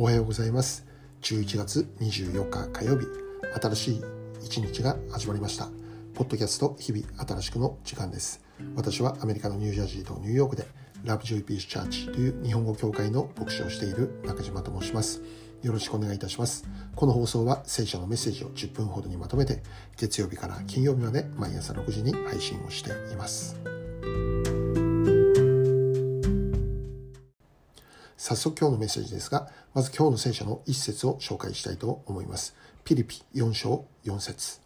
おはようございます。11月24日火曜日。新しい一日が始まりました。ポッドキャスト日々新しくの時間です。私はアメリカのニュージャージーとニューヨークでラブジョイピースチャーチという日本語協会の牧師をしている中島と申します。よろしくお願いいたします。この放送は聖書のメッセージを10分ほどにまとめて月曜日から金曜日まで毎朝6時に配信をしています。早速今日のメッセージですが、まず今日の聖書の一節を紹介したいと思います。ピリピ4章4節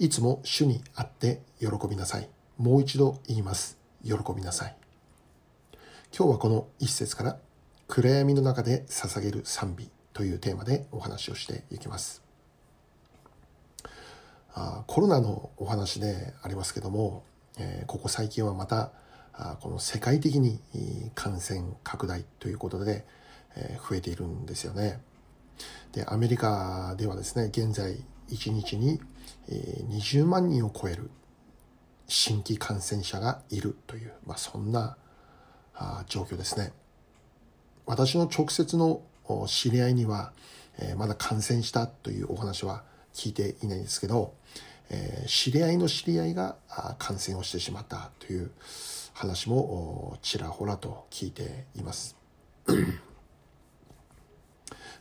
いつも主にあって喜びなさい。もう一度言います。喜びなさい。今日はこの一節から暗闇の中で捧げる賛美というテーマでお話をしていきます。あコロナのお話でありますけども、えー、ここ最近はまたこの世界的に感染拡大ということで増えているんですよね。で、アメリカではですね、現在1日に20万人を超える新規感染者がいるという、まあ、そんな状況ですね。私の直接の知り合いには、まだ感染したというお話は聞いていないんですけど、知り合いの知り合いが感染をしてしまったという、話もちらほらと聞いています。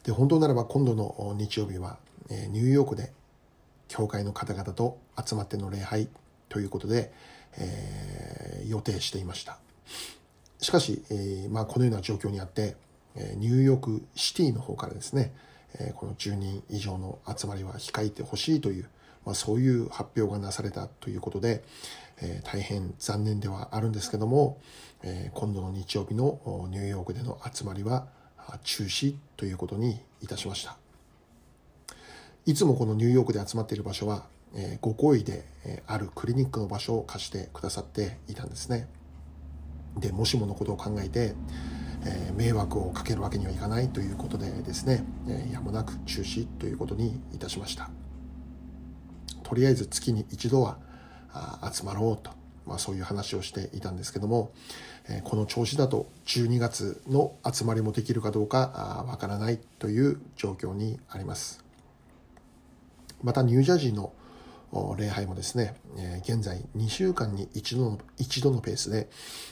で本当ならば今度の日曜日はニューヨークで教会の方々と集まっての礼拝ということで、えー、予定していました。しかし、えー、まあ、このような状況にあって、えニューヨークシティの方からですね、えこの10人以上の集まりは控えてほしいというまあ、そういう発表がなされたということで、えー、大変残念ではあるんですけども、えー、今度の日曜日のニューヨークでの集まりは中止ということにいたしました。いつもこのニューヨークで集まっている場所は、えー、ご好意で、え、あるクリニックの場所を貸してくださっていたんですね。で、もしものことを考えて、え、迷惑をかけるわけにはいかないということでですね、え、やむなく中止ということにいたしました。とりあえず月に一度は集まろうと、まあ、そういう話をしていたんですけども、えこの調子だと12月の集まりもできるかどうかわからないという状況にあります。またニュージャージーの礼拝もですね、え現在2週間に一度の一度のペースで、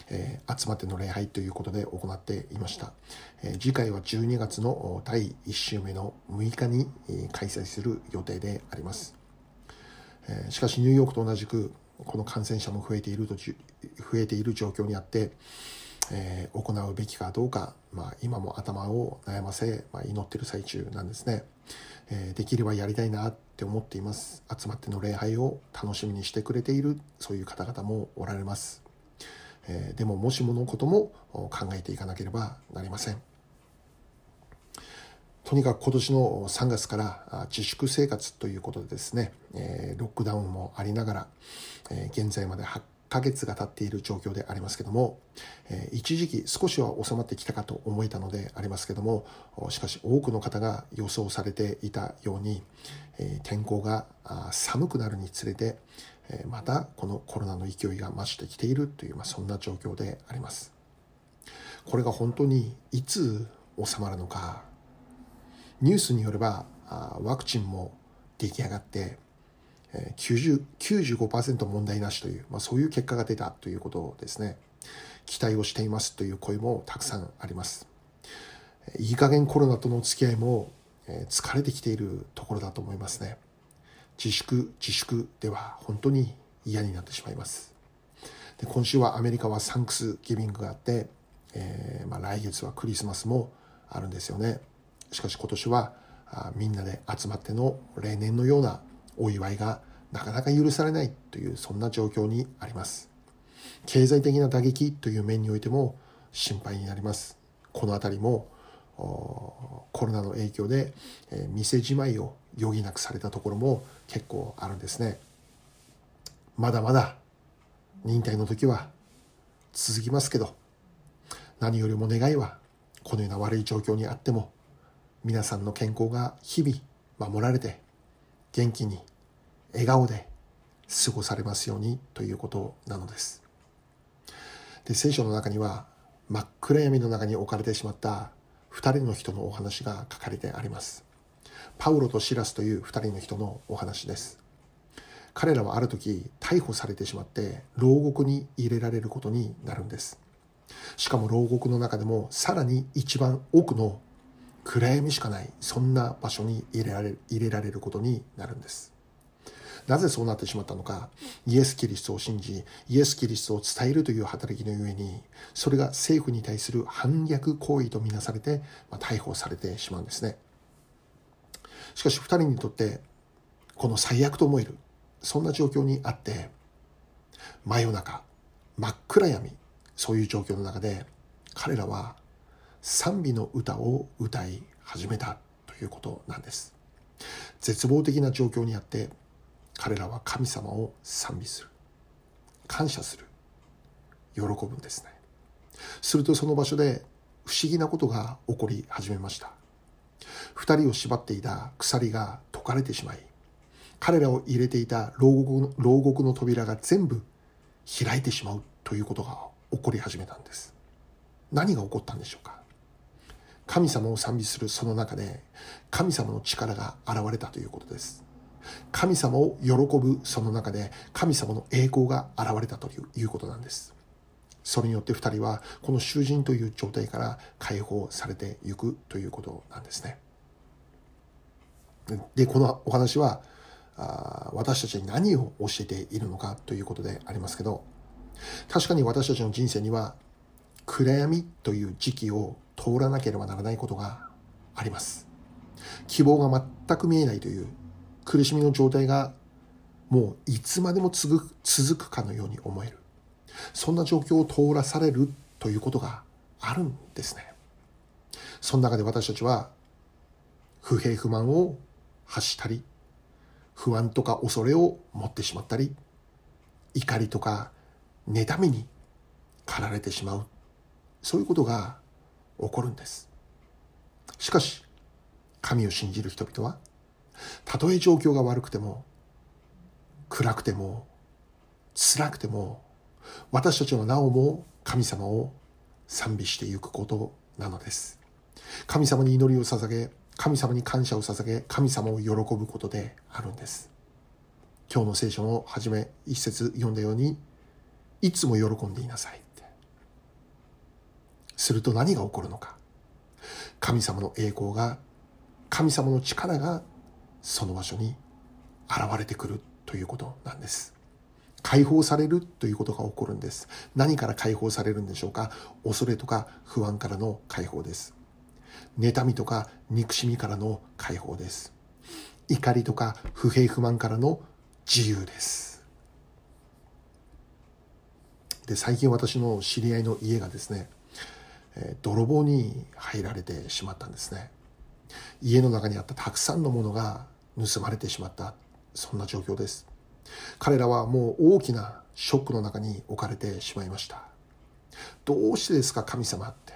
え集まっての礼拝ということで行っていました。え次回は12月の第1週目の6日に開催する予定であります。えしかしニューヨークと同じくこの感染者も増えていると増えている状況にあって、えー、行うべきかどうか、まあ、今も頭を悩ませ、まあ、祈ってる最中なんですね、えー、できればやりたいなって思っています。集まっての礼拝を楽しみにしてくれているそういう方々もおられます、えー、でももしものことも考えていかなければなりません。とにかく今年の3月から自粛生活ということでですね、ロックダウンもありながら、現在まで8ヶ月が経っている状況でありますけども、一時期少しは収まってきたかと思えたのでありますけども、しかし多くの方が予想されていたように、天候が寒くなるにつれて、またこのコロナの勢いが増してきているという、まあ、そんな状況であります。これが本当にいつ収まるのかニュースによればワクチンも出来上がって90 95%問題なしという、まあ、そういう結果が出たということですね。期待をしていますという声もたくさんあります。いい加減コロナとの付き合いも疲れてきているところだと思いますね。自粛自粛では本当に嫌になってしまいます。で今週はアメリカはサンクスギビングがあって、えー、まあ、来月はクリスマスもあるんですよね。しかし今年はみんなで集まっての例年のようなお祝いがなかなか許されないというそんな状況にあります。経済的な打撃という面においても心配になります。この辺りもコロナの影響で店じまいを余儀なくされたところも結構あるんですね。まだまだ忍耐の時は続きますけど何よりも願いはこのような悪い状況にあっても皆さんの健康が日々守られて元気に笑顔で過ごされますようにということなのです。で聖書の中には真っ暗闇の中に置かれてしまった2人の人のお話が書かれてあります。パウロとシラスという2人の人のお話です。彼らはある時逮捕されてしまって牢獄に入れられることになるんです。しかも牢獄の中でもさらに一番奥の暗闇しかない。そんな場所に入れられ入れられることになるんです。なぜそうなってしまったのか。イエス・キリストを信じイエス・キリストを伝えるという働きのゆえにそれが政府に対する反逆行為とみなされて、まあ、逮捕されてしまうんですね。しかし2人にとってこの最悪と思えるそんな状況にあって真夜中真っ暗闇そういう状況の中で彼らは賛美の歌を歌い始めたということなんです。絶望的な状況にあって彼らは神様を賛美する。感謝する。喜ぶんですね。するとその場所で不思議なことが起こり始めました。二人を縛っていた鎖が解かれてしまい彼らを入れていた牢獄の牢獄の扉が全部開いてしまうということが起こり始めたんです。何が起こったんでしょうか？神様を賛美するその中で神様の力が現れたということです。神様を喜ぶその中で神様の栄光が現れたということなんです。それによって2人はこの囚人という状態から解放されていくということなんですね。でこのお話はあ私たちに何を教えているのかということでありますけど確かに私たちの人生には暗闇という時期を通らなければならないことがあります。希望が全く見えないという苦しみの状態がもういつまでも続くかのように思える。そんな状況を通らされるということがあるんですね。その中で私たちは不平不満を発したり不安とか恐れを持ってしまったり怒りとか妬みに駆られてしまう。そういうことが起こるんです。しかし神を信じる人々はたとえ状況が悪くても暗くても辛くても私たちはなおも神様を賛美していくことなのです。神様に祈りを捧げ神様に感謝を捧げ神様を喜ぶことであるんです。今日の聖書の初め一節読んだようにいつも喜んでいなさい。すると何が起こるのか。神様の栄光が神様の力がその場所に現れてくるということなんです。解放されるということが起こるんです。何から解放されるんでしょうか。恐れとか不安からの解放です。妬みとか憎しみからの解放です。怒りとか不平不満からの自由です。で最近私の知り合いの家がですね泥棒に入られてしまったんですね。家の中にあったたくさんのものが盗まれてしまった。そんな状況です。彼らはもう大きなショックの中に置かれてしまいました。どうしてですか神様って。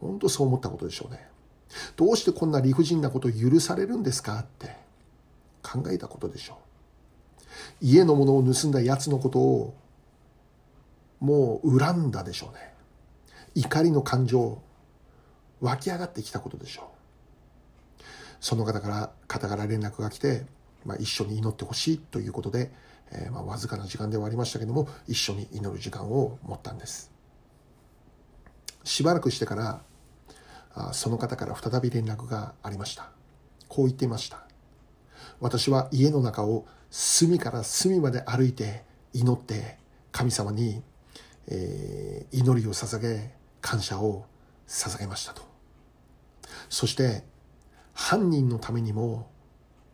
本当そう思ったことでしょうね。どうしてこんな理不尽なことを許されるんですかって。考えたことでしょう。家のものを盗んだ奴のことをもう恨んだでしょうね。怒りの感情湧き上がってきたことでしょう。その方から方から連絡が来て、まあ、一緒に祈ってほしいということで、えー、まあ、わずかな時間ではありましたけども一緒に祈る時間を持ったんです。しばらくしてからあその方から再び連絡がありました。こう言っていました。私は家の中を隅から隅まで歩いて祈って神様に、えー、祈りを捧げ感謝を捧げましたとそして犯人のためにも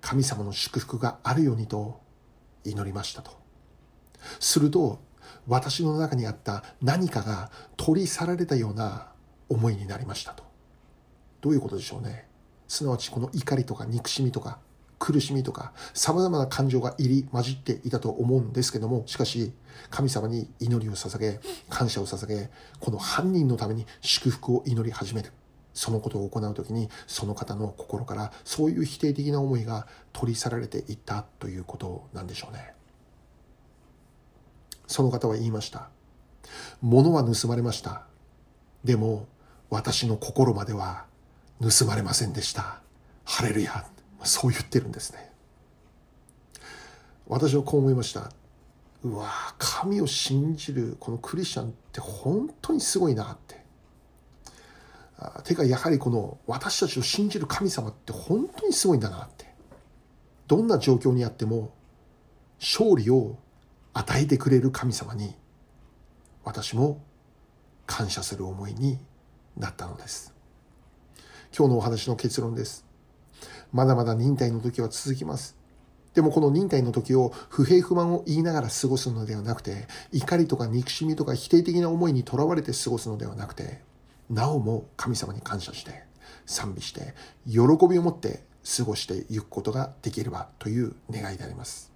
神様の祝福があるようにと祈りましたと。すると私の中にあった何かが取り去られたような思いになりましたと。どういうことでしょうね。すなわちこの怒りとか憎しみとか苦しみとか様々な感情が入り混じっていたと思うんですけどもしかし神様に祈りを捧げ感謝を捧げこの犯人のために祝福を祈り始める。そのことを行う時にその方の心からそういう否定的な思いが取り去られていったということなんでしょうね。その方は言いました。物は盗まれました。でも私の心までは盗まれませんでした。ハレルヤ。そう言ってるんですね。私はこう思いました。うわ神を信じるこのクリスチャンって本当にすごいなって。てかやはりこの私たちを信じる神様って本当にすごいんだなって。どんな状況にあっても勝利を与えてくれる神様に私も感謝する思いになったのです。今日のお話の結論です。まだまだ忍耐の時は続きます。でもこの忍耐の時を不平不満を言いながら過ごすのではなくて怒りとか憎しみとか否定的な思いにとらわれて過ごすのではなくてなおも神様に感謝して賛美して喜びを持って過ごしていくことができればという願いであります。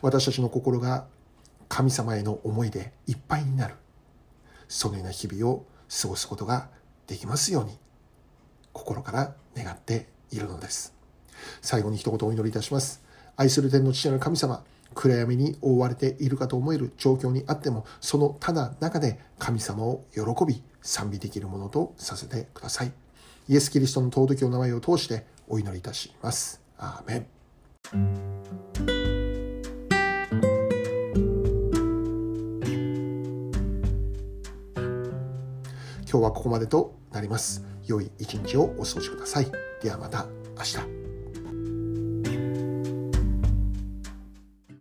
私たちの心が神様への思いでいっぱいになる。そのような日々を過ごすことができますように心から願っているのです。最後に一言お祈りいたします愛する天の父なる神様暗闇に覆われているかと思える状況にあってもそのただ中で神様を喜び賛美できるものとさせてくださいイエス・キリストの尊きお名前を通してお祈りいたしますアーメン今日はここまでとなります。良い一日をお過ごしください。ではまた明日。